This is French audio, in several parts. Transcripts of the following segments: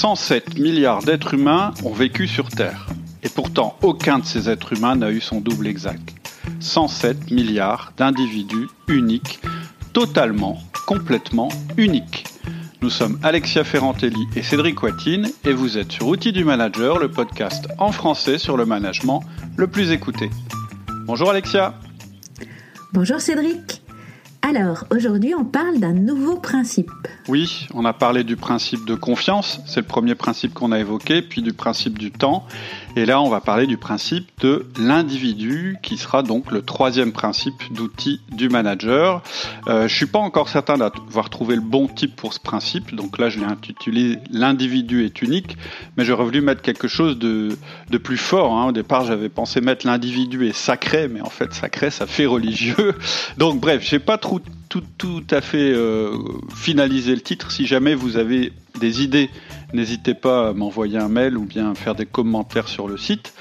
107 milliards d'êtres humains ont vécu sur Terre. Et pourtant, aucun de ces êtres humains n'a eu son double exact. 107 milliards d'individus uniques, totalement, complètement uniques. Nous sommes Alexia Ferrantelli et Cédric Watine et vous êtes sur Outils du Manager, le podcast en français sur le management le plus écouté. Bonjour Alexia. Bonjour Cédric. Alors, aujourd'hui, on parle d'un nouveau principe. Oui, on a parlé du principe de confiance, c'est le premier principe qu'on a évoqué, puis du principe du temps. Et là, on va parler du principe de l'individu, qui sera donc le troisième principe d'outil du manager. Euh, je suis pas encore certain d'avoir trouvé le bon type pour ce principe, donc là, je l'ai intitulé l'individu est unique, mais j'aurais voulu mettre quelque chose de, plus fort. Hein. Au départ, j'avais pensé mettre l'individu est sacré, mais en fait, sacré, ça fait religieux. Donc, bref, j'ai pas trop tout, à fait euh, finalisé le titre. Si jamais vous avez des idées, n'hésitez pas à m'envoyer un mail ou bien faire des commentaires sur le site.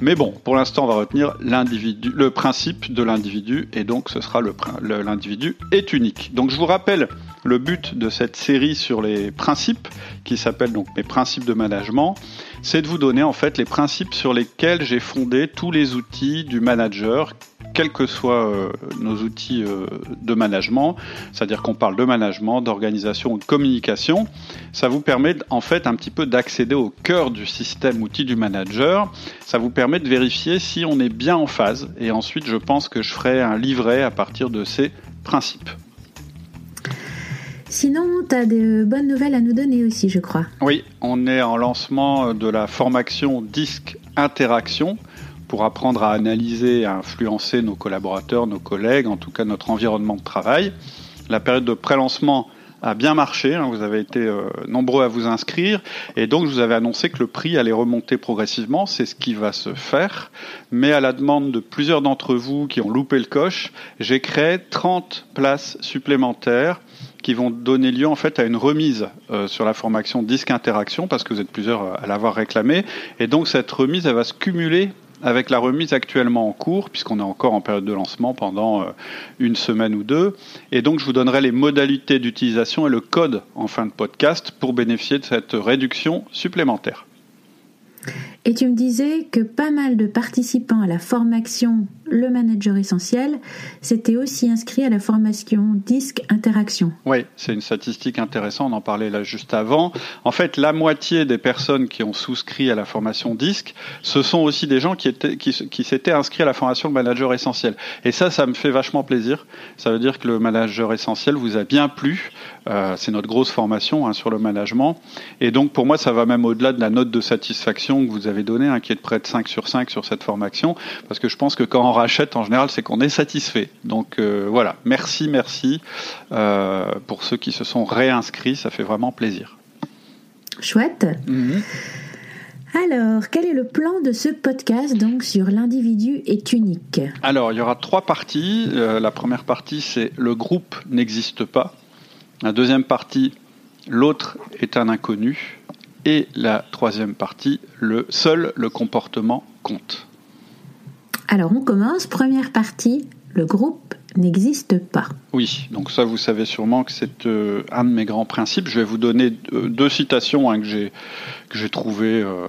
Mais bon, pour l'instant, on va retenir l'individu, le principe de l'individu, et donc ce sera l'individu est unique. Donc je vous rappelle le but de cette série sur les principes, qui s'appelle donc mes principes de management, c'est de vous donner en fait les principes sur lesquels j'ai fondé tous les outils du manager quels que soient euh, nos outils euh, de management, c'est-à-dire qu'on parle de management, d'organisation ou de communication, ça vous permet en fait un petit peu d'accéder au cœur du système outil du manager. Ça vous permet de vérifier si on est bien en phase. Et ensuite, je pense que je ferai un livret à partir de ces principes. Sinon, tu as de bonnes nouvelles à nous donner aussi, je crois. Oui, on est en lancement de la formation Disque Interaction pour apprendre à analyser et à influencer nos collaborateurs, nos collègues, en tout cas notre environnement de travail. La période de pré-lancement a bien marché, hein, vous avez été euh, nombreux à vous inscrire, et donc je vous avais annoncé que le prix allait remonter progressivement, c'est ce qui va se faire, mais à la demande de plusieurs d'entre vous qui ont loupé le coche, j'ai créé 30 places supplémentaires qui vont donner lieu en fait à une remise euh, sur la formation Disque Interaction, parce que vous êtes plusieurs à l'avoir réclamé, et donc cette remise, elle va se cumuler avec la remise actuellement en cours, puisqu'on est encore en période de lancement pendant euh, une semaine ou deux. Et donc, je vous donnerai les modalités d'utilisation et le code en fin de podcast pour bénéficier de cette réduction supplémentaire. Et tu me disais que pas mal de participants à la formation Le Manager Essentiel s'étaient aussi inscrits à la formation Disque Interaction. Oui, c'est une statistique intéressante, on en parlait là juste avant. En fait, la moitié des personnes qui ont souscrit à la formation Disque, ce sont aussi des gens qui, étaient, qui, qui s'étaient inscrits à la formation Le Manager Essentiel. Et ça, ça me fait vachement plaisir. Ça veut dire que le Manager Essentiel vous a bien plu. Euh, c'est notre grosse formation hein, sur le management. Et donc, pour moi, ça va même au-delà de la note de satisfaction que vous avez donné, hein, qui est de près de 5 sur 5 sur cette formation, parce que je pense que quand on rachète, en général, c'est qu'on est satisfait. Donc euh, voilà, merci, merci euh, pour ceux qui se sont réinscrits, ça fait vraiment plaisir. Chouette. Mhm. Alors, quel est le plan de ce podcast donc sur l'individu est unique? Alors, il y aura trois parties. Euh, la première partie, c'est le groupe n'existe pas. La deuxième partie, l'autre est un inconnu. Et la troisième partie, le seul le comportement compte. Alors on commence, première partie, le groupe n'existe pas. Oui, donc ça vous savez sûrement que c'est euh, un de mes grands principes. Je vais vous donner deux, citations hein, que j'ai que j'ai trouvées euh,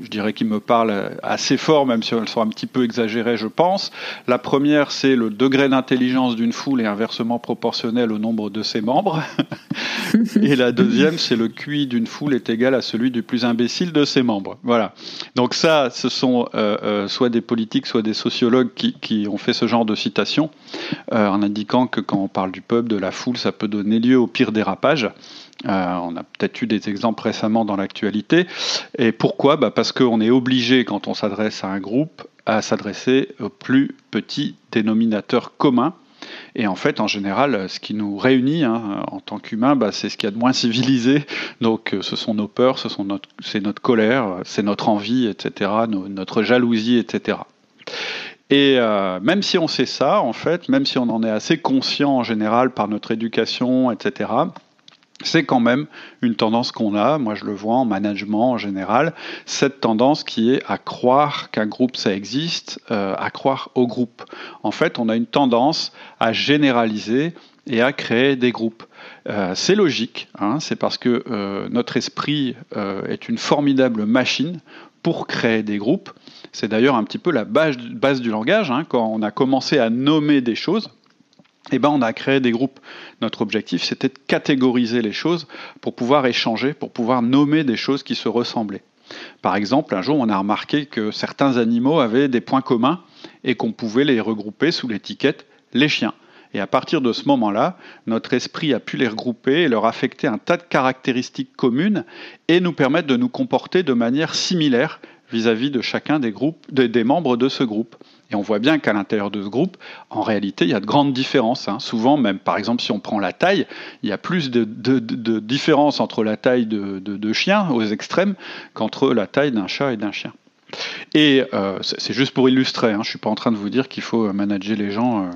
je dirais, qui me parlent assez fort, même si elles sont un petit peu exagérées, je pense. La première, c'est le degré d'intelligence d'une foule est inversement proportionnel au nombre de ses membres. Et la deuxième, c'est le QI d'une foule est égal à celui du plus imbécile de ses membres. Voilà. Donc ça, ce sont euh, euh, soit des politiques, soit des sociologues qui, qui ont fait ce genre de citation, euh, en indiquant que quand on parle du peuple, de la foule, ça peut donner lieu au pire dérapage. Euh, on a peut-être eu des exemples récemment dans l'actualité. Et pourquoi? Bah Parce qu'on est obligé, quand on s'adresse à un groupe, à s'adresser au plus petit dénominateur commun. Et en fait, en général, ce qui nous réunit hein, en tant qu'humains, bah, c'est ce qu'il y a de moins civilisé. Donc, euh, ce sont nos peurs, ce sont notre, c'est notre colère, c'est notre envie, etc., notre jalousie, etc. Et euh, même si on sait ça, en fait, même si on en est assez conscient en général par notre éducation, etc., c'est quand même une tendance qu'on a, moi je le vois en management en général, cette tendance qui est à croire qu'un groupe ça existe, euh, à croire au groupe. En fait, on a une tendance à généraliser et à créer des groupes. Euh, c'est logique, hein, c'est parce que euh, notre esprit est une formidable machine pour créer des groupes. C'est d'ailleurs un petit peu la base, base du langage. Hein. quand on a commencé à nommer des choses, eh ben, on a créé des groupes. Notre objectif, c'était de catégoriser les choses pour pouvoir échanger, pour pouvoir nommer des choses qui se ressemblaient. Par exemple, un jour, on a remarqué que certains animaux avaient des points communs et qu'on pouvait les regrouper sous l'étiquette les chiens. Et à partir de ce moment-là, notre esprit a pu les regrouper et leur affecter un tas de caractéristiques communes et nous permettre de nous comporter de manière similaire vis-à-vis de chacun des, groupes, des membres de ce groupe. Et on voit bien qu'à l'intérieur de ce groupe, en réalité, il y a de grandes différences. Hein. Souvent, même par exemple, si on prend la taille, il y a plus de, différences entre la taille de, de chiens aux extrêmes qu'entre la taille d'un chat et d'un chien. Et euh, c'est juste pour illustrer, hein, je ne suis pas en train de vous dire qu'il faut manager les gens. Euh,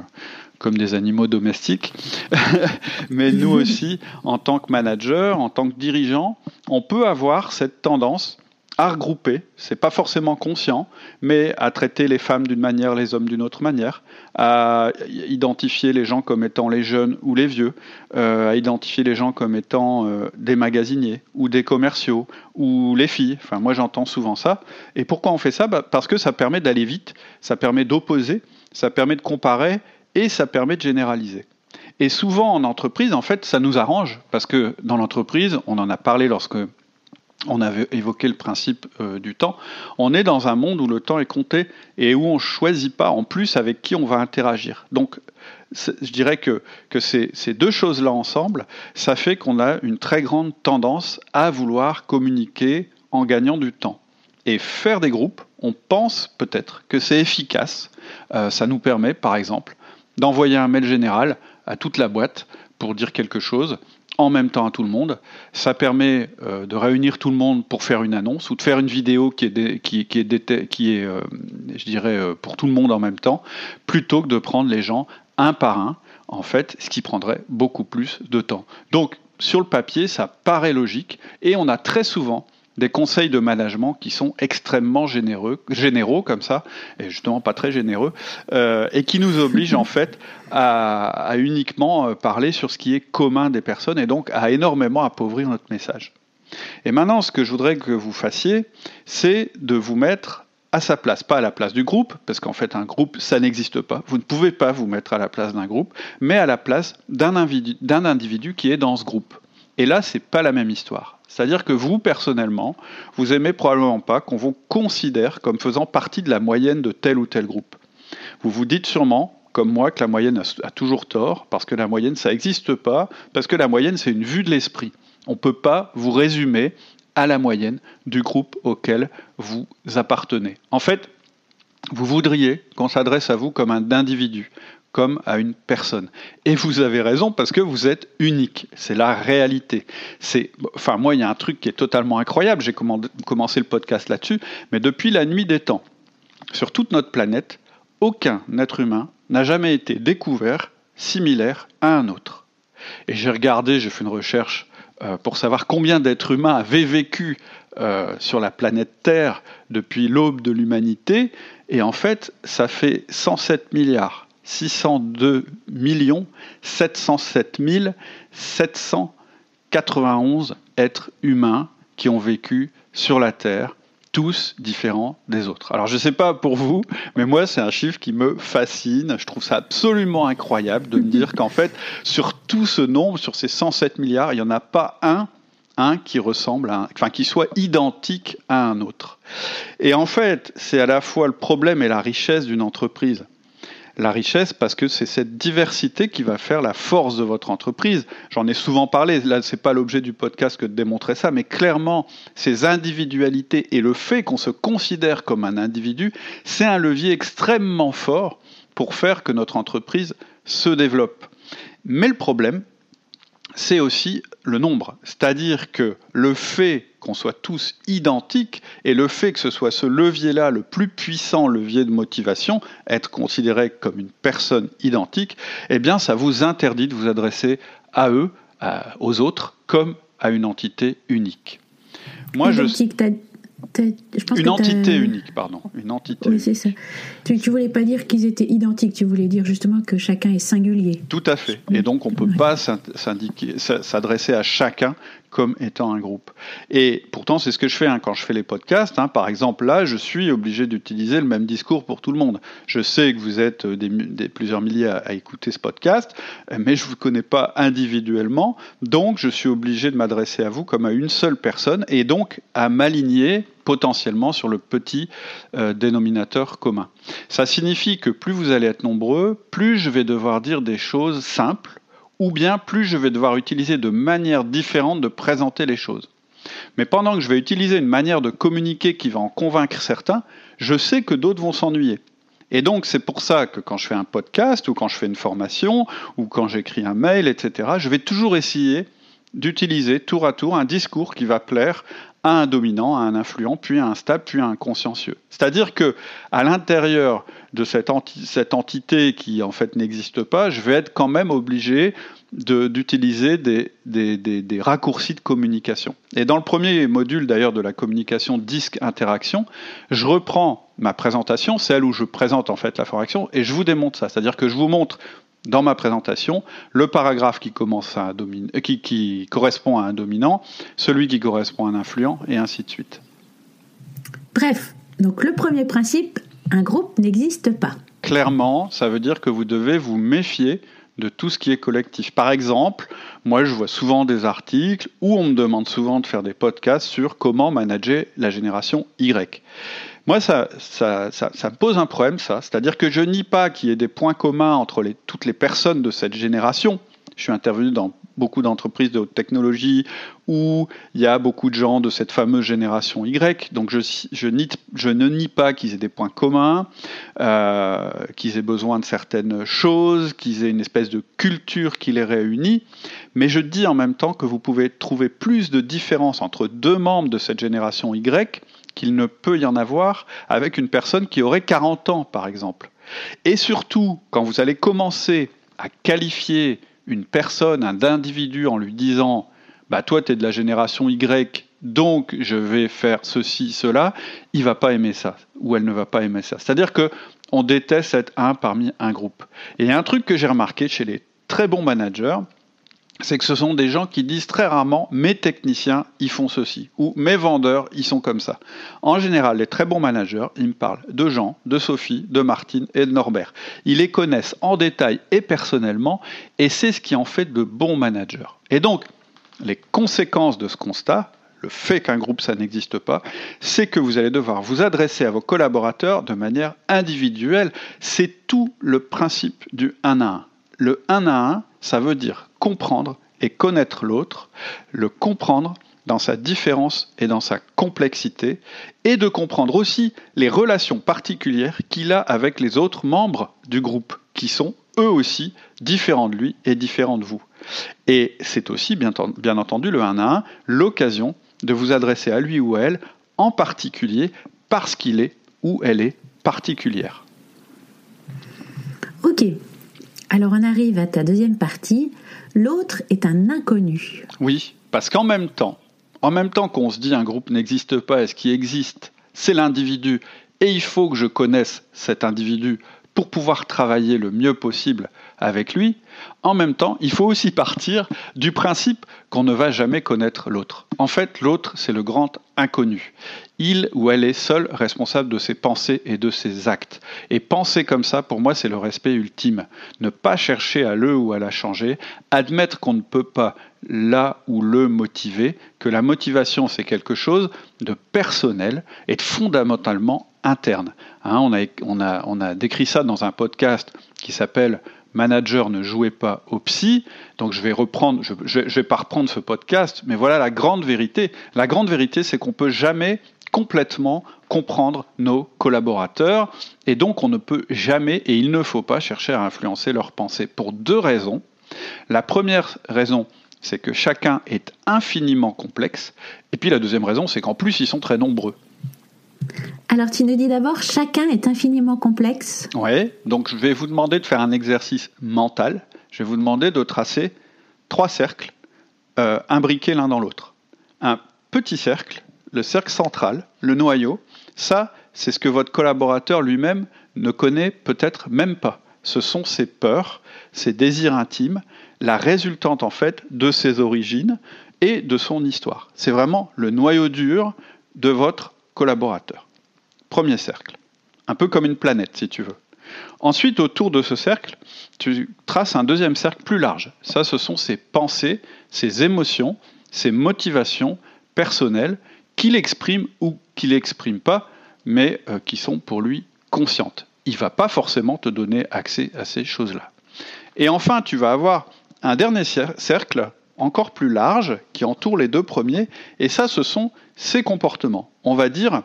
comme des animaux domestiques. Mais nous aussi, en tant que manager, en tant que dirigeant, on peut avoir cette tendance à regrouper, c'est pas forcément conscient, mais à traiter les femmes d'une manière, les hommes d'une autre manière, à identifier les gens comme étant les jeunes ou les vieux, euh, à identifier les gens comme étant euh, des magasiniers ou des commerciaux ou les filles. Enfin, moi j'entends souvent ça. Et pourquoi on fait ça? Bah, Parce que ça permet d'aller vite, ça permet d'opposer, ça permet de comparer et ça permet de généraliser. Et souvent en entreprise, en fait, ça nous arrange parce que dans l'entreprise, on en a parlé lorsque on avait évoqué le principe euh, du temps. On est dans un monde où le temps est compté et où on ne choisit pas en plus avec qui on va interagir. Donc, je dirais que, que ces, ces deux choses-là ensemble, ça fait qu'on a une très grande tendance à vouloir communiquer en gagnant du temps. Et faire des groupes, on pense peut-être que c'est efficace. Euh, ça nous permet, par exemple, d'envoyer un mail général à toute la boîte pour dire quelque chose en même temps à tout le monde. Ça permet euh, de réunir tout le monde pour faire une annonce ou de faire une vidéo qui est, qui, qui, est, qui est euh, je dirais, euh, pour tout le monde en même temps, plutôt que de prendre les gens un par un, en fait, ce qui prendrait beaucoup plus de temps. Donc, sur le papier, ça paraît logique et on a très souvent des conseils de management qui sont extrêmement généreux, généraux comme ça, et justement pas très généreux, euh, et qui nous obligent en fait à, uniquement euh, parler sur ce qui est commun des personnes et donc à énormément appauvrir notre message. Et maintenant, ce que je voudrais que vous fassiez, c'est de vous mettre à sa place, pas à la place du groupe, parce qu'en fait un groupe, ça n'existe pas. Vous ne pouvez pas vous mettre à la place d'un groupe, mais à la place d'un individu, individu qui est dans ce groupe. Et là, c'est pas la même histoire. C'est-à-dire que vous, personnellement, vous aimez probablement pas qu'on vous considère comme faisant partie de la moyenne de tel ou tel groupe. Vous vous dites sûrement, comme moi, que la moyenne a, toujours tort, parce que la moyenne, ça n'existe pas, parce que la moyenne, c'est une vue de l'esprit. On ne peut pas vous résumer à la moyenne du groupe auquel vous appartenez. En fait, vous voudriez qu'on s'adresse à vous comme un individu, à une personne. Et vous avez raison parce que vous êtes unique. C'est la réalité. C'est, enfin, moi, il y a un truc qui est totalement incroyable. J'ai commencé le podcast là-dessus, mais depuis la nuit des temps, sur toute notre planète, aucun être humain n'a jamais été découvert similaire à un autre. Et j'ai regardé, j'ai fait une recherche euh, pour savoir combien d'êtres humains avaient vécu euh, sur la planète Terre depuis l'aube de l'humanité, et en fait, ça fait 107 milliards. 602 707 791 êtres humains qui ont vécu sur la Terre, tous différents des autres. Alors je ne sais pas pour vous, mais moi c'est un chiffre qui me fascine. Je trouve ça absolument incroyable de me dire qu'en fait, sur tout ce nombre, sur ces 107 milliards, il n'y en a pas un qui ressemble enfin qui soit identique à un autre. Et en fait, c'est à la fois le problème et la richesse d'une entreprise la richesse parce que c'est cette diversité qui va faire la force de votre entreprise. J'en ai souvent parlé, là c'est pas l'objet du podcast que de démontrer ça, mais clairement ces individualités et le fait qu'on se considère comme un individu, c'est un levier extrêmement fort pour faire que notre entreprise se développe. Mais le problème, c'est aussi le nombre. C'est-à-dire que le fait qu'on soit tous identiques et le fait que ce soit ce levier-là, le plus puissant levier de motivation, être considéré comme une personne identique, eh bien ça vous interdit de vous adresser à eux, aux autres, comme à une entité unique. Moi, je... une entité unique, pardon. Une entité. Oui, c'est ça. Tu, ne voulais pas dire qu'ils étaient identiques, tu voulais dire justement que chacun est singulier. Tout à fait. Et donc on ne peut pas s'adresser à chacun comme étant un groupe. Et pourtant, c'est ce que je fais hein, quand je fais les podcasts. Hein. Par exemple, là, je suis obligé d'utiliser le même discours pour tout le monde. Je sais que vous êtes des, des plusieurs milliers à, écouter ce podcast, mais je ne vous connais pas individuellement, donc je suis obligé de m'adresser à vous comme à une seule personne et donc à m'aligner potentiellement sur le petit euh, dénominateur commun. Ça signifie que plus vous allez être nombreux, plus je vais devoir dire des choses simples, ou bien plus je vais devoir utiliser de manières différentes de présenter les choses. Mais pendant que je vais utiliser une manière de communiquer qui va en convaincre certains, je sais que d'autres vont s'ennuyer. Et donc c'est pour ça que quand je fais un podcast ou quand je fais une formation ou quand j'écris un mail, etc., je vais toujours essayer d'utiliser tour à tour un discours qui va plaire un dominant, à un influent, puis à un stable, puis à un consciencieux. C'est-à-dire que à l'intérieur de cette, entité qui en fait n'existe pas, je vais être quand même obligé d'utiliser des, raccourcis de communication. Et dans le premier module d'ailleurs de la communication disque-interaction, je reprends ma présentation, celle où je présente en fait la formation, et je vous démontre ça. C'est-à-dire que je vous montre dans ma présentation le paragraphe qui, commence à euh, qui, qui correspond à un dominant, celui qui correspond à un influent, et ainsi de suite. Bref, donc le premier principe, un groupe n'existe pas. Clairement, ça veut dire que vous devez vous méfier de tout ce qui est collectif. Par exemple, moi je vois souvent des articles où on me demande souvent de faire des podcasts sur comment manager la génération Y. Moi, ça, me pose un problème, ça. C'est-à-dire que je nie pas qu'il y ait des points communs entre toutes les personnes de cette génération. Je suis intervenu dans beaucoup d'entreprises de haute technologie où il y a beaucoup de gens de cette fameuse génération Y. Donc je ne nie pas qu'ils aient des points communs, euh, qu'ils aient besoin de certaines choses, qu'ils aient une espèce de culture qui les réunit, mais je dis en même temps que vous pouvez trouver plus de différences entre deux membres de cette génération Y qu'il ne peut y en avoir avec une personne qui aurait 40 ans, par exemple. Et surtout, quand vous allez commencer à qualifier une personne, un individu en lui disant bah toi tu es de la génération Y, donc je vais faire ceci, cela, il va pas aimer ça ou elle ne va pas aimer ça. C'est-à-dire que on déteste être un parmi un groupe. Et un truc que j'ai remarqué chez les très bons managers, c'est que ce sont des gens qui disent très rarement mes techniciens ils font ceci ou mes vendeurs ils sont comme ça. En général, les très bons managers, ils me parlent de Jean, de Sophie, de Martine et de Norbert. Ils les connaissent en détail et personnellement et c'est ce qui en fait de bons managers. Et donc, les conséquences de ce constat, le fait qu'un groupe ça n'existe pas, c'est que vous allez devoir vous adresser à vos collaborateurs de manière individuelle. C'est tout le principe du 1 à 1. Le 1 à 1, ça veut dire comprendre et connaître l'autre, le comprendre dans sa différence et dans sa complexité, et de comprendre aussi les relations particulières qu'il a avec les autres membres du groupe, qui sont eux aussi différents de lui et différents de vous. Et c'est aussi, bien, entendu, le 1 à 1, l'occasion de vous adresser à lui ou elle, en particulier parce qu'il est ou elle est particulière. Ok, alors on arrive à ta deuxième partie. L'autre est un inconnu. Oui, parce qu'en même temps, en même temps qu'on se dit un groupe n'existe pas et ce qui existe, c'est l'individu, et il faut que je connaisse cet individu pour pouvoir travailler le mieux possible avec lui, en même temps, il faut aussi partir du principe qu'on ne va jamais connaître l'autre. En fait, l'autre, c'est le grand inconnu. Il ou elle est seul responsable de ses pensées et de ses actes. Et penser comme ça, pour moi, c'est le respect ultime. Ne pas chercher à le ou à la changer, admettre qu'on ne peut pas là ou le motiver, que la motivation, c'est quelque chose de personnel et de fondamentalement interne. Hein, on, a, on, a, on a décrit ça dans un podcast qui s'appelle Manager ne jouait pas au psy. Donc je vais reprendre, je vais pas reprendre ce podcast, mais voilà la grande vérité. La grande vérité, c'est qu'on peut jamais complètement comprendre nos collaborateurs et donc on ne peut jamais et il ne faut pas chercher à influencer leurs pensées pour deux raisons. La première raison, c'est que chacun est infiniment complexe et puis la deuxième raison, c'est qu'en plus ils sont très nombreux. Alors tu nous dis d'abord, chacun est infiniment complexe. Oui, donc je vais vous demander de faire un exercice mental. Je vais vous demander de tracer trois cercles euh, imbriqués l'un dans l'autre. Un petit cercle le cercle central, le noyau, ça, c'est ce que votre collaborateur lui-même ne connaît peut-être même pas. Ce sont ses peurs, ses désirs intimes, la résultante en fait de ses origines et de son histoire. C'est vraiment le noyau dur de votre collaborateur. Premier cercle. Un peu comme une planète, si tu veux. Ensuite, autour de ce cercle, tu traces un deuxième cercle plus large. Ça, ce sont ses pensées, ses émotions, ses motivations personnelles qu'il exprime ou qu'il n'exprime pas, mais euh, qui sont pour lui conscientes. Il ne va pas forcément te donner accès à ces choses-là. Et enfin, tu vas avoir un dernier cercle encore plus large qui entoure les deux premiers, et ça, ce sont ses comportements. On va dire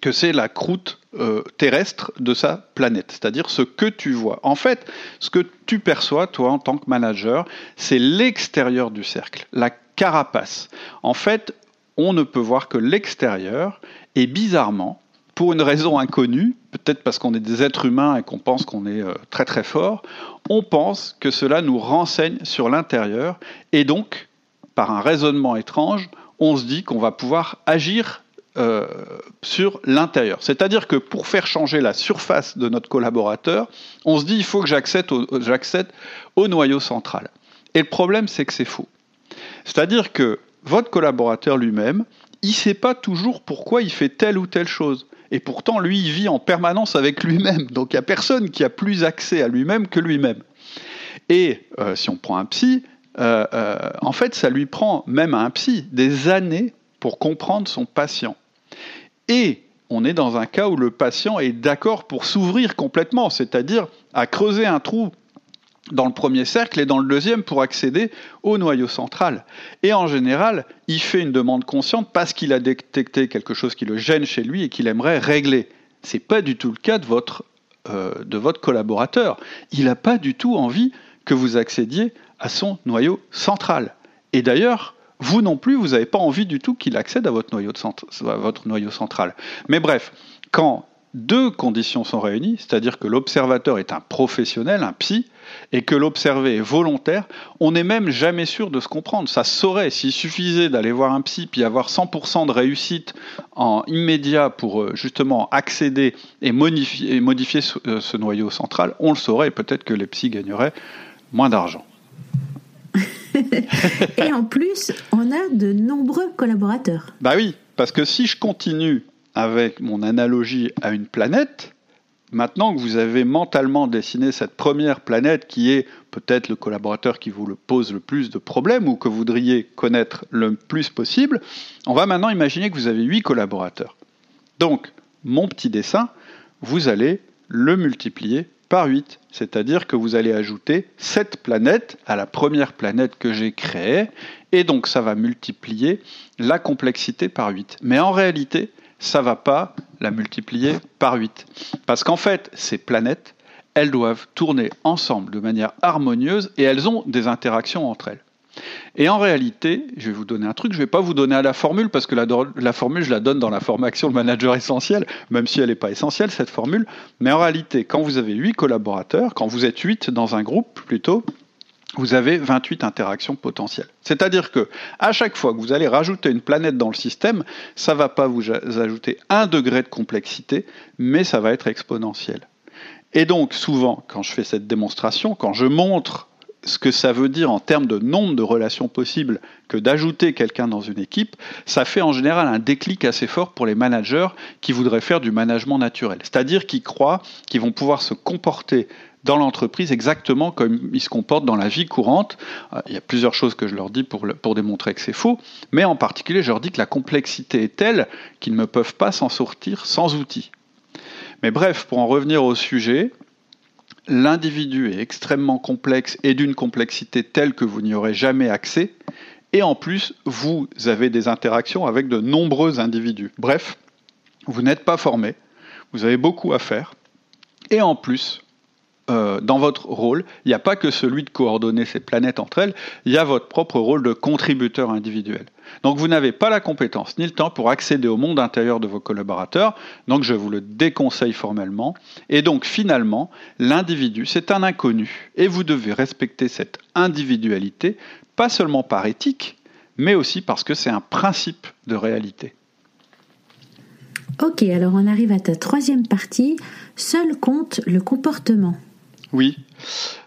que c'est la croûte euh, terrestre de sa planète, c'est-à-dire ce que tu vois. En fait, ce que tu perçois, toi, en tant que manager, c'est l'extérieur du cercle, la carapace. En fait, on ne peut voir que l'extérieur, et bizarrement, pour une raison inconnue, peut-être parce qu'on est des êtres humains et qu'on pense qu'on est euh, très très fort, on pense que cela nous renseigne sur l'intérieur, et donc, par un raisonnement étrange, on se dit qu'on va pouvoir agir euh, sur l'intérieur. C'est-à-dire que pour faire changer la surface de notre collaborateur, on se dit il faut que j'accède au, au noyau central. Et le problème, c'est que c'est faux. C'est-à-dire que votre collaborateur lui-même, il ne sait pas toujours pourquoi il fait telle ou telle chose. Et pourtant, lui, il vit en permanence avec lui-même. Donc il n'y a personne qui a plus accès à lui-même que lui-même. Et euh, si on prend un psy, euh, en fait, ça lui prend, même à un psy, des années pour comprendre son patient. Et on est dans un cas où le patient est d'accord pour s'ouvrir complètement, c'est-à-dire à creuser un trou dans le premier cercle et dans le deuxième pour accéder au noyau central. Et en général, il fait une demande consciente parce qu'il a détecté quelque chose qui le gêne chez lui et qu'il aimerait régler. Ce n'est pas du tout le cas de votre, euh, de votre collaborateur. Il n'a pas du tout envie que vous accédiez à son noyau central. Et d'ailleurs, vous non plus, vous n'avez pas envie du tout qu'il accède à votre, noyau central. Mais bref, quand deux conditions sont réunies, c'est-à-dire que l'observateur est un professionnel, un psy, et que l'observé est volontaire, on n'est même jamais sûr de se comprendre. Ça saurait, s'il suffisait d'aller voir un psy puis avoir 100% de réussite en immédiat pour euh, justement accéder et modifier, et modifier ce, euh, ce, noyau central, on le saurait et peut-être que les psys gagneraient moins d'argent. et en plus, on a de nombreux collaborateurs. Bah oui, parce que si je continue avec mon analogie à une planète, maintenant que vous avez mentalement dessiné cette première planète qui est peut-être le collaborateur qui vous le pose le plus de problèmes ou que vous voudriez connaître le plus possible, on va maintenant imaginer que vous avez huit collaborateurs. Donc, mon petit dessin, vous allez le multiplier par 8. C'est-à-dire que vous allez ajouter 7 planètes à la première planète que j'ai créée, et donc ça va multiplier la complexité par 8. Mais en réalité, ça ne va pas la multiplier par 8. Parce qu'en fait, ces planètes, elles doivent tourner ensemble de manière harmonieuse et elles ont des interactions entre elles. Et en réalité, je vais vous donner un truc, je ne vais pas vous donner à la formule, parce que la, formule, je la donne dans la formation Le Manager Essentiel, même si elle n'est pas essentielle, cette formule. Mais en réalité, quand vous avez 8 collaborateurs, quand vous êtes 8 dans un groupe plutôt, vous avez 28 interactions potentielles. C'est-à-dire que à chaque fois que vous allez rajouter une planète dans le système, ça ne va pas vous ajouter un degré de complexité, mais ça va être exponentiel. Et donc souvent, quand je fais cette démonstration, quand je montre ce que ça veut dire en termes de nombre de relations possibles que d'ajouter quelqu'un dans une équipe, ça fait en général un déclic assez fort pour les managers qui voudraient faire du management naturel. C'est-à-dire qui croient qu'ils vont pouvoir se comporter dans l'entreprise exactement comme ils se comportent dans la vie courante. Euh, il y a plusieurs choses que je leur dis pour, pour démontrer que c'est faux, mais en particulier, je leur dis que la complexité est telle qu'ils ne peuvent pas s'en sortir sans outils. Mais bref, pour en revenir au sujet, l'individu est extrêmement complexe et d'une complexité telle que vous n'y aurez jamais accès, et en plus, vous avez des interactions avec de nombreux individus. Bref, vous n'êtes pas formé, vous avez beaucoup à faire, et en plus, euh, dans votre rôle, il n'y a pas que celui de coordonner ces planètes entre elles, il y a votre propre rôle de contributeur individuel. Donc vous n'avez pas la compétence ni le temps pour accéder au monde intérieur de vos collaborateurs, donc je vous le déconseille formellement. Et donc finalement, l'individu, c'est un inconnu, et vous devez respecter cette individualité, pas seulement par éthique, mais aussi parce que c'est un principe de réalité. Ok, alors on arrive à ta troisième partie. Seul compte le comportement. Oui.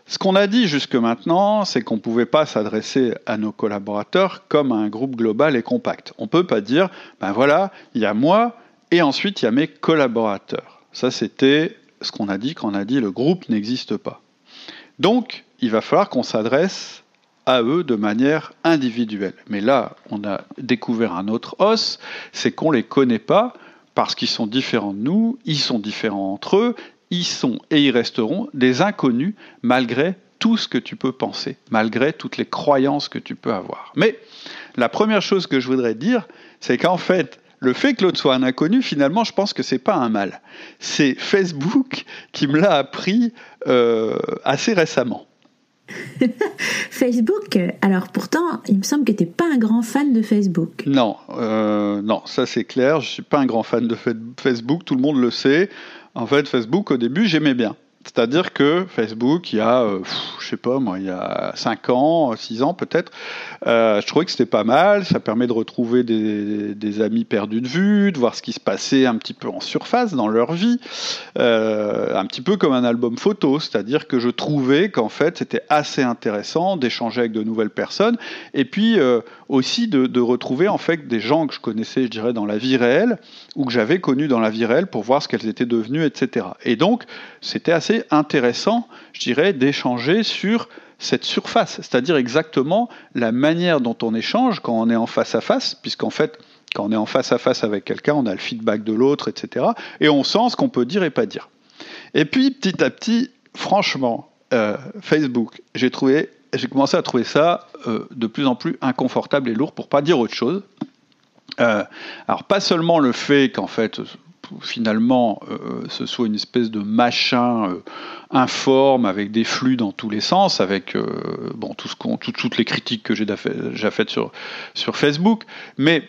Ce qu'on a dit jusque maintenant, c'est qu'on ne pouvait pas s'adresser à nos collaborateurs comme à un groupe global et compact. On ne peut pas dire, ben voilà, il y a moi et ensuite il y a mes collaborateurs. Ça, c'était ce qu'on a dit quand on a dit le groupe n'existe pas. Donc, il va falloir qu'on s'adresse à eux de manière individuelle. Mais là, on a découvert un autre os, c'est qu'on ne les connaît pas parce qu'ils sont différents de nous, ils sont différents entre eux, ils sont et ils resteront des inconnus malgré tout ce que tu peux penser, malgré toutes les croyances que tu peux avoir. Mais la première chose que je voudrais dire, c'est qu'en fait, le fait que l'autre soit un inconnu, finalement, je pense que c'est pas un mal. C'est Facebook qui me l'a appris euh, assez récemment. Facebook, alors pourtant, il me semble que tu n'es pas un grand fan de Facebook. Non, euh, non, ça c'est clair, je suis pas un grand fan de Facebook, tout le monde le sait. En fait, Facebook, au début, j'aimais bien. C'est-à-dire que Facebook, il y a, euh, je sais pas moi, il y a 5 ans, 6 ans peut-être, euh, je trouvais que c'était pas mal. Ça permet de retrouver des, amis perdus de vue, de voir ce qui se passait un petit peu en surface dans leur vie, euh, un petit peu comme un album photo. C'est-à-dire que je trouvais qu'en fait, c'était assez intéressant d'échanger avec de nouvelles personnes, et puis aussi de, de, retrouver en fait des gens que je connaissais, je dirais, dans la vie réelle ou que j'avais connus dans la vie réelle pour voir ce qu'elles étaient devenues, etc. Et donc, c'était assez intéressant, je dirais, d'échanger sur cette surface, c'est-à-dire exactement la manière dont on échange quand on est en face à face, puisqu'en fait, quand on est en face à face avec quelqu'un, on a le feedback de l'autre, etc. Et on sent ce qu'on peut dire et pas dire. Et puis, petit à petit, franchement, euh, Facebook, j'ai trouvé, j'ai commencé à trouver ça euh, de plus en plus inconfortable et lourd, pour pas dire autre chose. Euh, alors pas seulement le fait qu'en fait finalement euh, ce soit une espèce de machin euh, informe avec des flux dans tous les sens, avec euh, bon, toutes les critiques que j'ai déjà faites sur, sur Facebook. Mais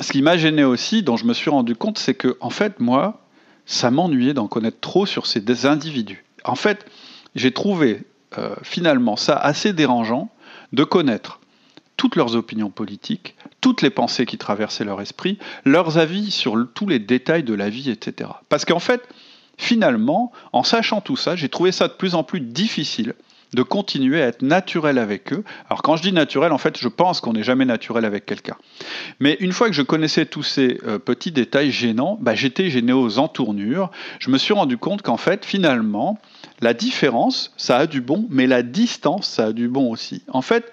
ce qui m'a gêné aussi, dont je me suis rendu compte, c'est que en fait, moi, ça m'ennuyait d'en connaître trop sur ces individus. En fait, j'ai trouvé finalement ça assez dérangeant de connaître toutes leurs opinions politiques, toutes les pensées qui traversaient leur esprit, leurs avis sur tous les détails de la vie, etc. Parce qu'en fait, finalement, en sachant tout ça, j'ai trouvé ça de plus en plus difficile de continuer à être naturel avec eux. Alors quand je dis naturel, en fait, je pense qu'on n'est jamais naturel avec quelqu'un. Mais une fois que je connaissais tous ces euh, petits détails gênants, bah, j'étais gêné aux entournures. Je me suis rendu compte qu'en fait, finalement, la différence, ça a du bon, mais la distance, ça a du bon aussi. En fait,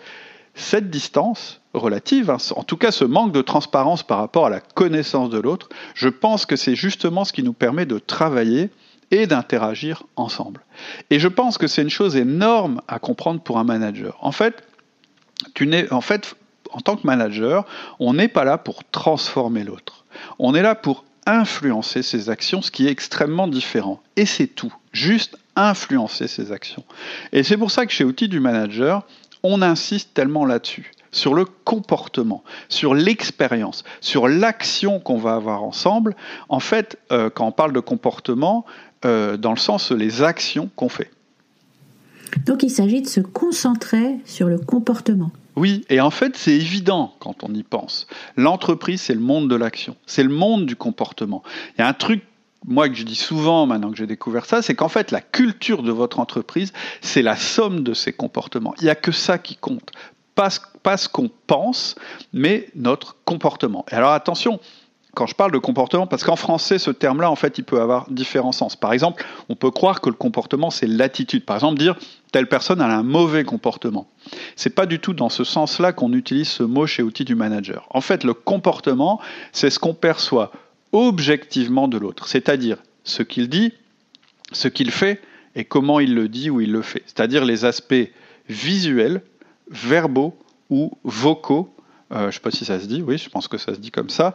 cette distance relative, hein, en tout cas ce manque de transparence par rapport à la connaissance de l'autre, je pense que c'est justement ce qui nous permet de travailler et d'interagir ensemble. Et je pense que c'est une chose énorme à comprendre pour un manager. En fait, tu en fait, en tant que manager, on n'est pas là pour transformer l'autre. On est là pour influencer ses actions, ce qui est extrêmement différent. Et c'est tout, juste influencer ses actions. Et c'est pour ça que chez Outils du Manager, on insiste tellement là-dessus, sur le comportement, sur l'expérience, sur l'action qu'on va avoir ensemble. En fait, euh, quand on parle de comportement, euh, dans le sens les actions qu'on fait. Donc il s'agit de se concentrer sur le comportement. Oui, et en fait c'est évident quand on y pense. L'entreprise, c'est le monde de l'action, c'est le monde du comportement. Il y a un truc moi que je dis souvent maintenant que j'ai découvert ça, c'est qu'en fait la culture de votre entreprise, c'est la somme de ses comportements. Il n'y a que ça qui compte. Pas, pas ce qu'on pense, mais notre comportement. Et alors attention, quand je parle de comportement, parce qu'en français, ce terme-là, en fait, il peut avoir différents sens. Par exemple, on peut croire que le comportement, c'est l'attitude. Par exemple, dire telle personne a un mauvais comportement. C'est pas du tout dans ce sens-là qu'on utilise ce mot chez Outils du Manager. En fait, le comportement, c'est ce qu'on perçoit objectivement de l'autre, c'est-à-dire ce qu'il dit, ce qu'il fait et comment il le dit ou il le fait, c'est-à-dire les aspects visuels, verbaux ou vocaux. Euh, je ne sais pas si ça se dit, oui, je pense que ça se dit comme ça.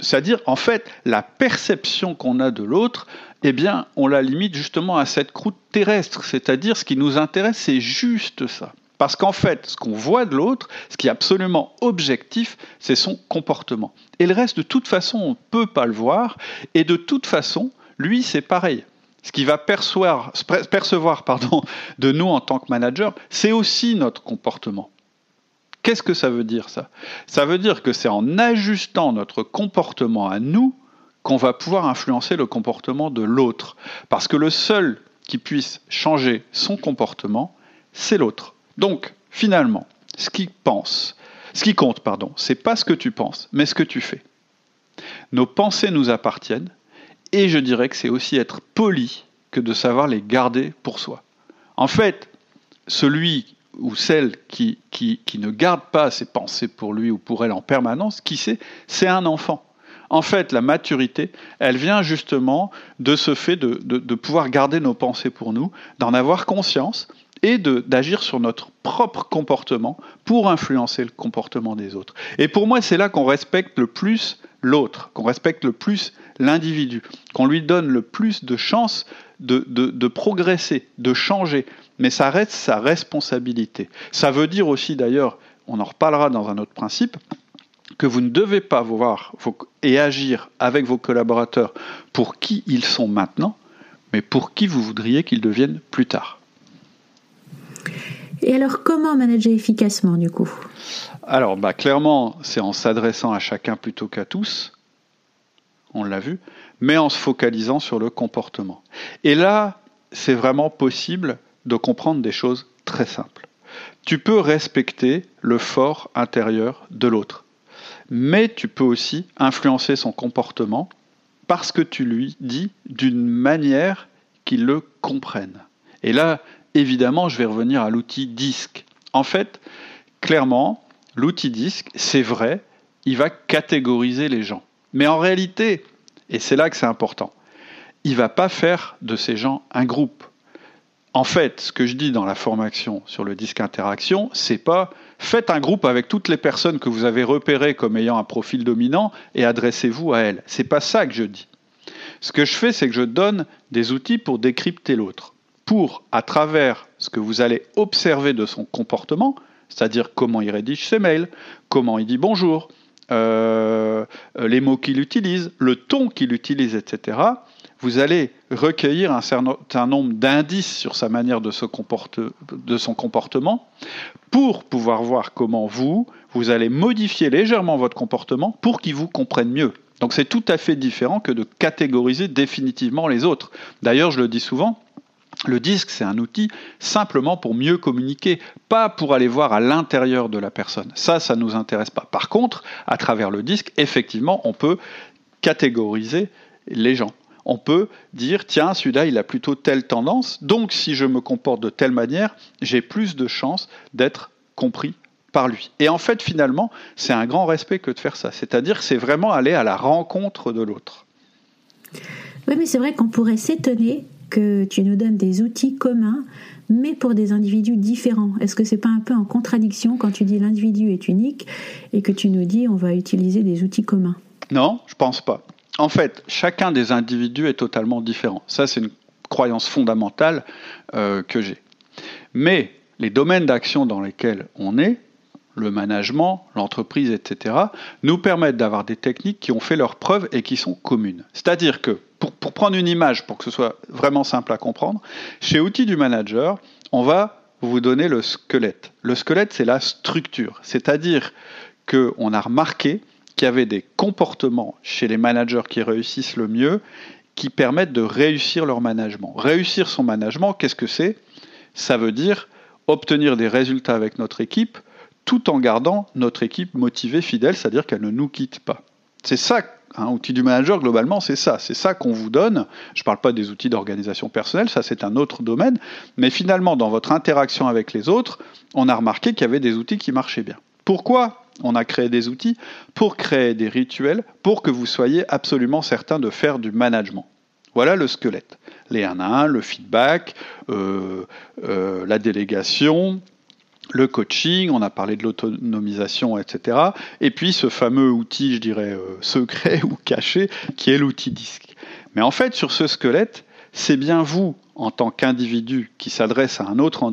C'est-à-dire, en fait, la perception qu'on a de l'autre, eh bien, on la limite justement à cette croûte terrestre. C'est-à-dire, ce qui nous intéresse, c'est juste ça. Parce qu'en fait, ce qu'on voit de l'autre, ce qui est absolument objectif, c'est son comportement. Et le reste, de toute façon, on ne peut pas le voir. Et de toute façon, lui, c'est pareil. Ce qu'il va percevoir, de nous en tant que manager, c'est aussi notre comportement. Qu'est-ce que ça veut dire ça? Ça veut dire que c'est en ajustant notre comportement à nous qu'on va pouvoir influencer le comportement de l'autre. Parce que le seul qui puisse changer son comportement, c'est l'autre. Donc, finalement, ce qui pense, ce qui compte, pardon, c'est pas ce que tu penses, mais ce que tu fais. Nos pensées nous appartiennent, et je dirais que c'est aussi être poli que de savoir les garder pour soi. En fait, celui ou celle qui, qui, ne garde pas ses pensées pour lui ou pour elle en permanence, qui sait, c'est un enfant. En fait, la maturité, elle vient justement de ce fait de, de pouvoir garder nos pensées pour nous, d'en avoir conscience et d'agir sur notre propre comportement pour influencer le comportement des autres. Et pour moi, c'est là qu'on respecte le plus l'autre, qu'on respecte le plus l'individu, qu'on lui donne le plus de chances de, progresser, de changer. Mais ça reste sa responsabilité. Ça veut dire aussi d'ailleurs, on en reparlera dans un autre principe, que vous ne devez pas voir et agir avec vos collaborateurs pour qui ils sont maintenant, mais pour qui vous voudriez qu'ils deviennent plus tard. Et alors, comment manager efficacement du coup? Alors, bah, clairement, c'est en s'adressant à chacun plutôt qu'à tous, on l'a vu, mais en se focalisant sur le comportement. Et là, c'est vraiment possible de comprendre des choses très simples. Tu peux respecter le fort intérieur de l'autre, mais tu peux aussi influencer son comportement parce que tu lui dis d'une manière qu'il le comprenne. Et là, évidemment, je vais revenir à l'outil disque. En fait, clairement, l'outil disque, c'est vrai, il va catégoriser les gens. Mais en réalité, et c'est là que c'est important, il va pas faire de ces gens un groupe. En fait, ce que je dis dans la formation sur le disque interaction, c'est pas faites un groupe avec toutes les personnes que vous avez repérées comme ayant un profil dominant et adressez-vous à elles. C'est pas ça que je dis. Ce que je fais, c'est que je donne des outils pour décrypter l'autre pour, à travers ce que vous allez observer de son comportement, c'est-à-dire comment il rédige ses mails, comment il dit bonjour, euh, les mots qu'il utilise, le ton qu'il utilise, etc., vous allez recueillir un certain nombre d'indices sur sa manière de, se comporter, de son comportement pour pouvoir voir comment vous, vous allez modifier légèrement votre comportement pour qu'il vous comprenne mieux. Donc c'est tout à fait différent que de catégoriser définitivement les autres. D'ailleurs, je le dis souvent, le disque, c'est un outil simplement pour mieux communiquer, pas pour aller voir à l'intérieur de la personne. Ça, ça ne nous intéresse pas. Par contre, à travers le disque, effectivement, on peut catégoriser les gens. On peut dire, tiens, celui-là, il a plutôt telle tendance, donc si je me comporte de telle manière, j'ai plus de chances d'être compris par lui. Et en fait, finalement, c'est un grand respect que de faire ça. C'est-à-dire c'est vraiment aller à la rencontre de l'autre. Oui, mais c'est vrai qu'on pourrait s'étonner que tu nous donnes des outils communs, mais pour des individus différents. Est-ce que c'est pas un peu en contradiction quand tu dis l'individu est unique et que tu nous dis on va utiliser des outils communs? Non, je pense pas. En fait, chacun des individus est totalement différent. Ça, c'est une croyance fondamentale euh, que j'ai. Mais les domaines d'action dans lesquels on est, le management, l'entreprise, etc., nous permettent d'avoir des techniques qui ont fait leurs preuves et qui sont communes. C'est-à-dire que pour, prendre une image, pour que ce soit vraiment simple à comprendre, chez Outils du Manager, on va vous donner le squelette. Le squelette, c'est la structure. C'est-à-dire qu'on a remarqué qu'il y avait des comportements chez les managers qui réussissent le mieux qui permettent de réussir leur management. Réussir son management, qu'est-ce que c'est? Ça veut dire obtenir des résultats avec notre équipe tout en gardant notre équipe motivée, fidèle, c'est-à-dire qu'elle ne nous quitte pas. C'est ça un outil du manager, globalement, c'est ça. C'est ça qu'on vous donne. Je ne parle pas des outils d'organisation personnelle, ça c'est un autre domaine. Mais finalement, dans votre interaction avec les autres, on a remarqué qu'il y avait des outils qui marchaient bien. Pourquoi on a créé des outils? Pour créer des rituels, pour que vous soyez absolument certain de faire du management. Voilà le squelette. Les 1 à 1, le feedback, euh, euh, la délégation, le coaching, on a parlé de l'autonomisation, etc. Et puis ce fameux outil, je dirais, euh, secret ou caché, qui est l'outil disque. Mais en fait, sur ce squelette, c'est bien vous, en tant qu'individu qui s'adresse à un autre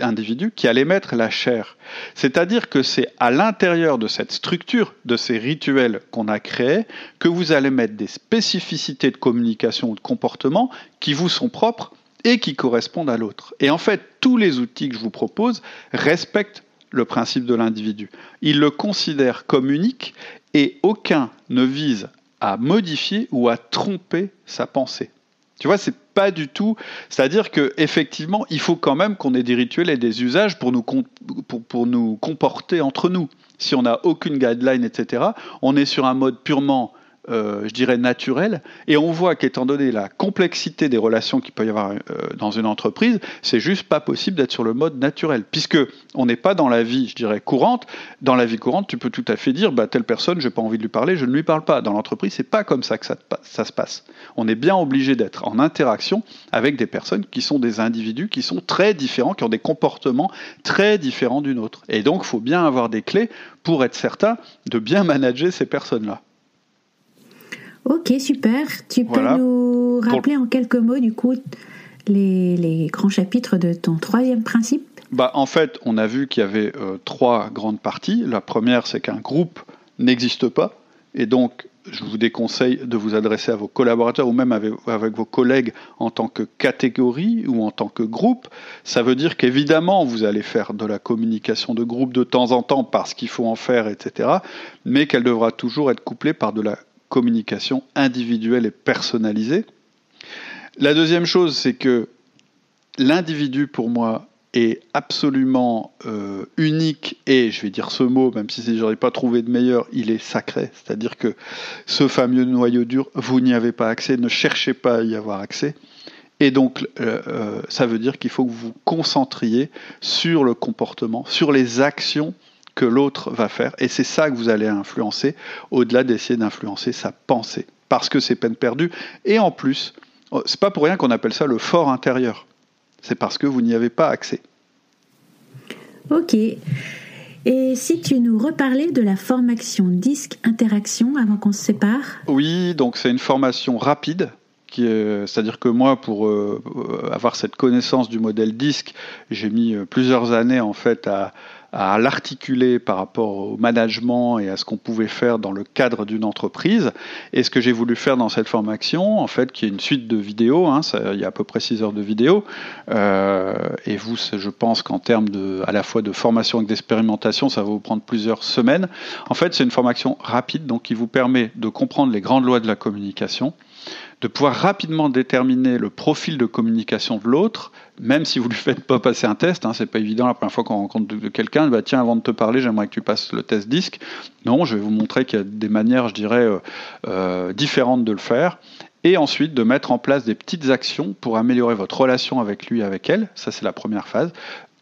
individu, qui allez mettre la chair. C'est-à-dire que c'est à l'intérieur de cette structure, de ces rituels qu'on a créés, que vous allez mettre des spécificités de communication ou de comportement qui vous sont propres et qui correspondent à l'autre. Et en fait, tous les outils que je vous propose respectent le principe de l'individu. Ils le considèrent comme unique et aucun ne vise à modifier ou à tromper sa pensée. Tu vois, c'est pas du tout. C'est-à-dire que effectivement, il faut quand même qu'on ait des rituels et des usages pour nous, pour, pour nous comporter entre nous. Si on n'a aucune guideline, etc., on est sur un mode purement euh, je dirais, naturel. Et on voit qu'étant donné la complexité des relations qu'il peut y avoir euh, dans une entreprise, c'est juste pas possible d'être sur le mode naturel, puisque on n'est pas dans la vie, je dirais, courante. Dans la vie courante, tu peux tout à fait dire, bah, telle personne, j'ai pas envie de lui parler, je ne lui parle pas. Dans l'entreprise, c'est pas comme ça que ça, ça se passe. On est bien obligé d'être en interaction avec des personnes qui sont des individus qui sont très différents, qui ont des comportements très différents d'une autre. Et donc, il faut bien avoir des clés pour être certain de bien manager ces personnes-là. Ok, super. Tu peux nous rappeler en quelques mots, du coup, les, grands chapitres de ton troisième principe? Bah, En fait, on a vu qu'il y avait euh, trois grandes parties. La première, c'est qu'un groupe n'existe pas. Et donc, je vous déconseille de vous adresser à vos collaborateurs ou même avec, avec, vos collègues en tant que catégorie ou en tant que groupe. Ça veut dire qu'évidemment, vous allez faire de la communication de groupe de temps en temps parce qu'il faut en faire, etc. Mais qu'elle devra toujours être couplée par de la communication individuelle et personnalisée. La deuxième chose, c'est que l'individu, pour moi, est absolument euh, unique et, je vais dire ce mot, même si je n'aurais pas trouvé de meilleur, il est sacré. C'est-à-dire que ce fameux noyau dur, vous n'y avez pas accès, ne cherchez pas à y avoir accès. Et donc, euh, euh, ça veut dire qu'il faut que vous vous concentriez sur le comportement, sur les actions que l'autre va faire. Et c'est ça que vous allez influencer, au-delà d'essayer d'influencer sa pensée. Parce que c'est peine perdue. Et en plus, oh, c'est pas pour rien qu'on appelle ça le fort intérieur. C'est parce que vous n'y avez pas accès. Ok. Et si tu nous reparlais de la formation disque interaction avant qu'on se sépare? Oui, donc c'est une formation rapide c'est-à-dire que moi, pour euh, avoir cette connaissance du modèle disque, j'ai mis euh, plusieurs années en fait à, à l'articuler par rapport au management et à ce qu'on pouvait faire dans le cadre d'une entreprise. Et ce que j'ai voulu faire dans cette formation, en fait, qui est une suite de vidéos, hein, il y a à peu près 6 heures de vidéos, euh, et vous, je pense qu'en termes de, à la fois de formation et d'expérimentation, ça va vous prendre plusieurs semaines. En fait, c'est une formation rapide, donc qui vous permet de comprendre les grandes lois de la communication, de pouvoir rapidement déterminer le profil de communication de l'autre, même si vous ne lui faites pas passer un test. Hein, c'est pas évident la première fois qu'on rencontre quelqu'un, bah, tiens, avant de te parler, j'aimerais que tu passes le test disque. Non, je vais vous montrer qu'il y a des manières, je dirais, euh, euh, différentes de le faire. Et ensuite, de mettre en place des petites actions pour améliorer votre relation avec lui, avec elle. Ça, c'est la première phase.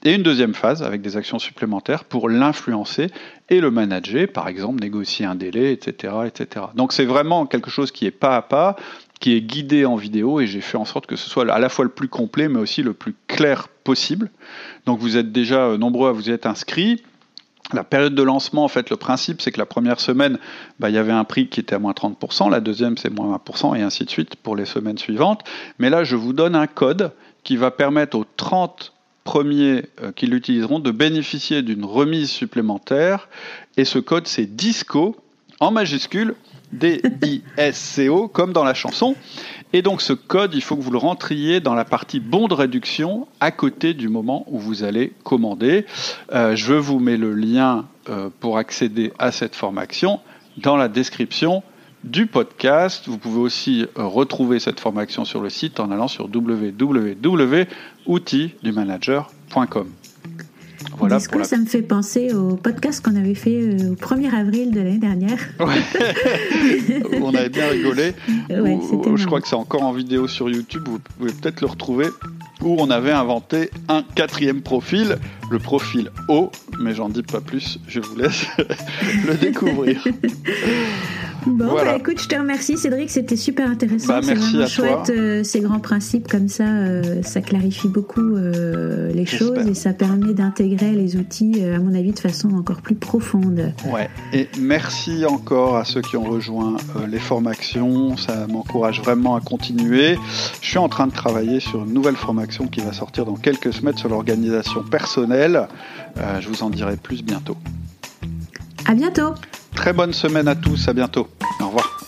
Et une deuxième phase avec des actions supplémentaires pour l'influencer et le manager, par exemple négocier un délai, etc. etc. Donc c'est vraiment quelque chose qui est pas à pas, qui est guidé en vidéo et j'ai fait en sorte que ce soit à la fois le plus complet mais aussi le plus clair possible. Donc vous êtes déjà euh, nombreux à vous y être inscrits. La période de lancement, en fait, le principe, c'est que la première semaine, bah, il y avait un prix qui était à moins 30%, la deuxième, c'est moins 20%, et ainsi de suite pour les semaines suivantes. Mais là, je vous donne un code qui va permettre aux 30 premiers euh, qui l'utiliseront de bénéficier d'une remise supplémentaire. Et ce code, c'est DISCO, en majuscule, D-I-S-C-O, comme dans la chanson. Et donc ce code, il faut que vous le rentriez dans la partie bon de réduction à côté du moment où vous allez commander. Euh, je vous mets le lien euh, pour accéder à cette formation dans la description du podcast. Vous pouvez aussi euh, retrouver cette formation sur le site en allant sur www.outildumanager.com. Voilà Disco, ça me fait penser au podcast qu'on avait fait euh, au 1er avril de l'année dernière. on avait bien rigolé. je crois que c'est encore en vidéo sur YouTube, vous pouvez peut-être le retrouver, où on avait inventé un quatrième profil, le profil O, mais j'en dis pas plus, je vous laisse le découvrir. Bon, bah, écoute, je te remercie Cédric, c'était super intéressant. Bah, c'est vraiment chouette, euh, ces grands principes comme ça, euh, ça clarifie beaucoup euh, les choses et ça permet d'intégrer les outils, à mon avis, de façon encore plus profonde. Ouais, et merci encore à ceux qui ont rejoint les formations, ça m'encourage vraiment à continuer. Je suis en train de travailler sur une nouvelle formation qui va sortir dans quelques semaines sur l'organisation personnelle. je vous en dirai plus bientôt. À bientôt Très bonne semaine à tous, à bientôt. Au revoir.